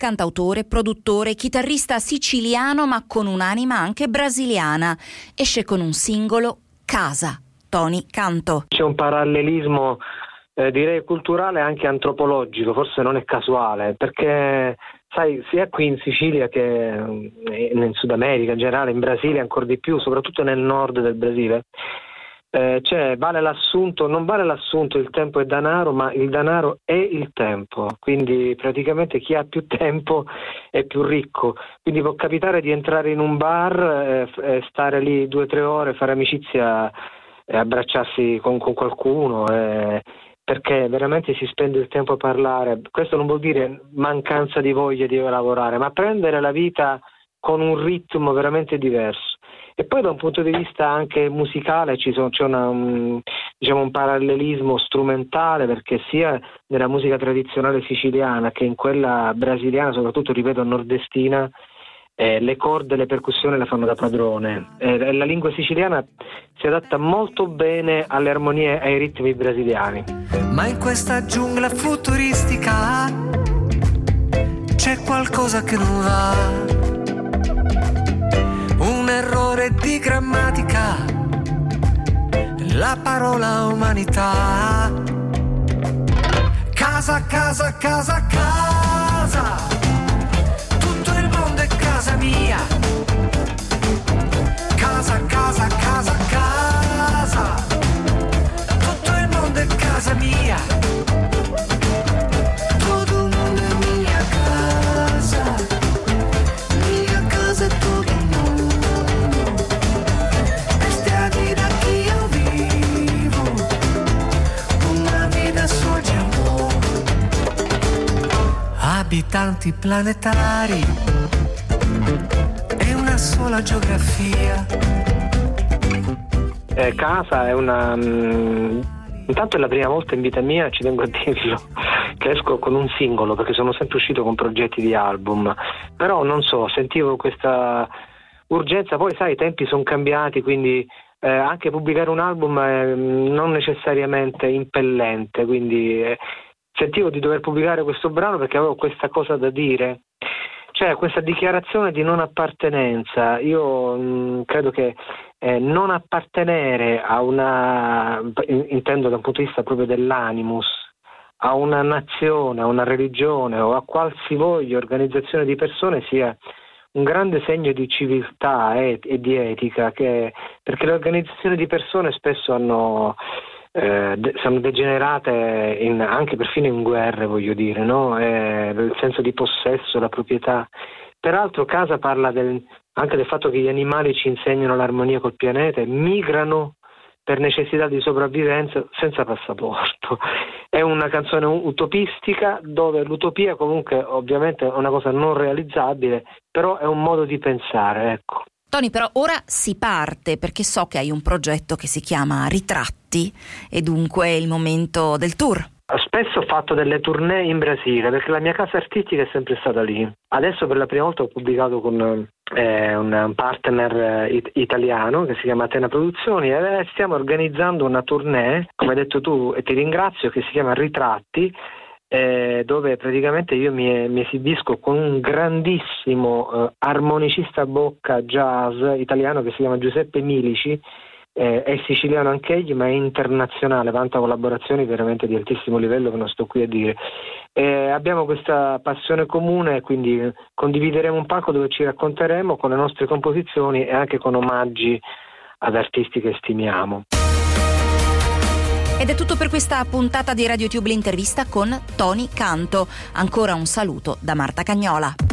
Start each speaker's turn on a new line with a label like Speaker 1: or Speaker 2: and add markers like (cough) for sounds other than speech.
Speaker 1: Cantautore, produttore, chitarrista siciliano ma con un'anima anche brasiliana. Esce con un singolo Casa. Tony Canto.
Speaker 2: C'è un parallelismo eh, direi culturale e anche antropologico, forse non è casuale, perché sai, sia qui in Sicilia che in Sud America in generale, in Brasile ancora di più, soprattutto nel nord del Brasile, eh, cioè vale l'assunto, non vale l'assunto il tempo è denaro, ma il denaro è il tempo, quindi praticamente chi ha più tempo è più ricco, quindi può capitare di entrare in un bar, eh, stare lì due o tre ore, fare amicizia, e abbracciarsi con, con qualcuno. Eh, perché veramente si spende il tempo a parlare. Questo non vuol dire mancanza di voglia di lavorare, ma prendere la vita con un ritmo veramente diverso. E poi da un punto di vista anche musicale sono, c'è una, un, diciamo un parallelismo strumentale perché sia nella musica tradizionale siciliana che in quella brasiliana, soprattutto ripeto nordestina, eh, le corde le percussioni le fanno da padrone. Eh, la lingua siciliana si adatta molto bene alle armonie e ai ritmi brasiliani.
Speaker 3: Ma in questa giungla futuristica c'è qualcosa che non va. Errore di grammatica, la parola umanità. Casa, casa, casa, casa casa mia. Abitanti planetari sola geografia.
Speaker 2: Eh, casa è una... Um, intanto è la prima volta in vita mia, ci tengo a dirlo, che esco con un singolo, perché sono sempre uscito con progetti di album. Però non so, sentivo questa urgenza, poi sai, i tempi sono cambiati, quindi eh, anche pubblicare un album è non necessariamente impellente, quindi eh, sentivo di dover pubblicare questo brano perché avevo questa cosa da dire. Cioè questa dichiarazione di non appartenenza, io mh, mm, credo che eh, non appartenere a una, intendo dal punto di vista proprio dell'animus, a una nazione, a una religione o a qualsivoglia organizzazione di persone sia un grande segno di civiltà e, e di etica, che, perché le organizzazioni di persone spesso hanno eh, de- sono degenerate in, anche perfino in guerre, voglio dire, no? eh, il senso di possesso, la proprietà. Peraltro Casa parla del, anche del fatto che gli animali ci insegnano l'armonia col pianeta e migrano per necessità di sopravvivenza senza passaporto. (laughs) È una canzone utopistica dove l'utopia comunque ovviamente è una cosa non realizzabile, però è un modo di pensare, ecco.
Speaker 1: Tony, però ora si parte perché so che hai un progetto che si chiama Ritratti e dunque è il momento del tour.
Speaker 2: Spesso ho fatto delle tournée in Brasile perché la mia casa artistica è sempre stata lì. Adesso per la prima volta ho pubblicato con eh, un partner eh, it- italiano che si chiama Atena Produzioni e stiamo organizzando una tournée, come hai detto tu e ti ringrazio, che si chiama Ritratti eh, dove praticamente io mi, mi, esibisco con un grandissimo eh, armonicista bocca jazz italiano che si chiama Giuseppe Milici, eh, è siciliano anche egli ma è internazionale, vanta collaborazioni veramente di altissimo livello che non sto qui a dire. abbiamo questa passione comune quindi condivideremo un palco dove ci racconteremo con le nostre composizioni e anche con omaggi ad artisti che stimiamo.
Speaker 1: Ed è tutto per questa puntata di RadioTube l'intervista con Tony Canto. Ancora un saluto da Marta Cagnola.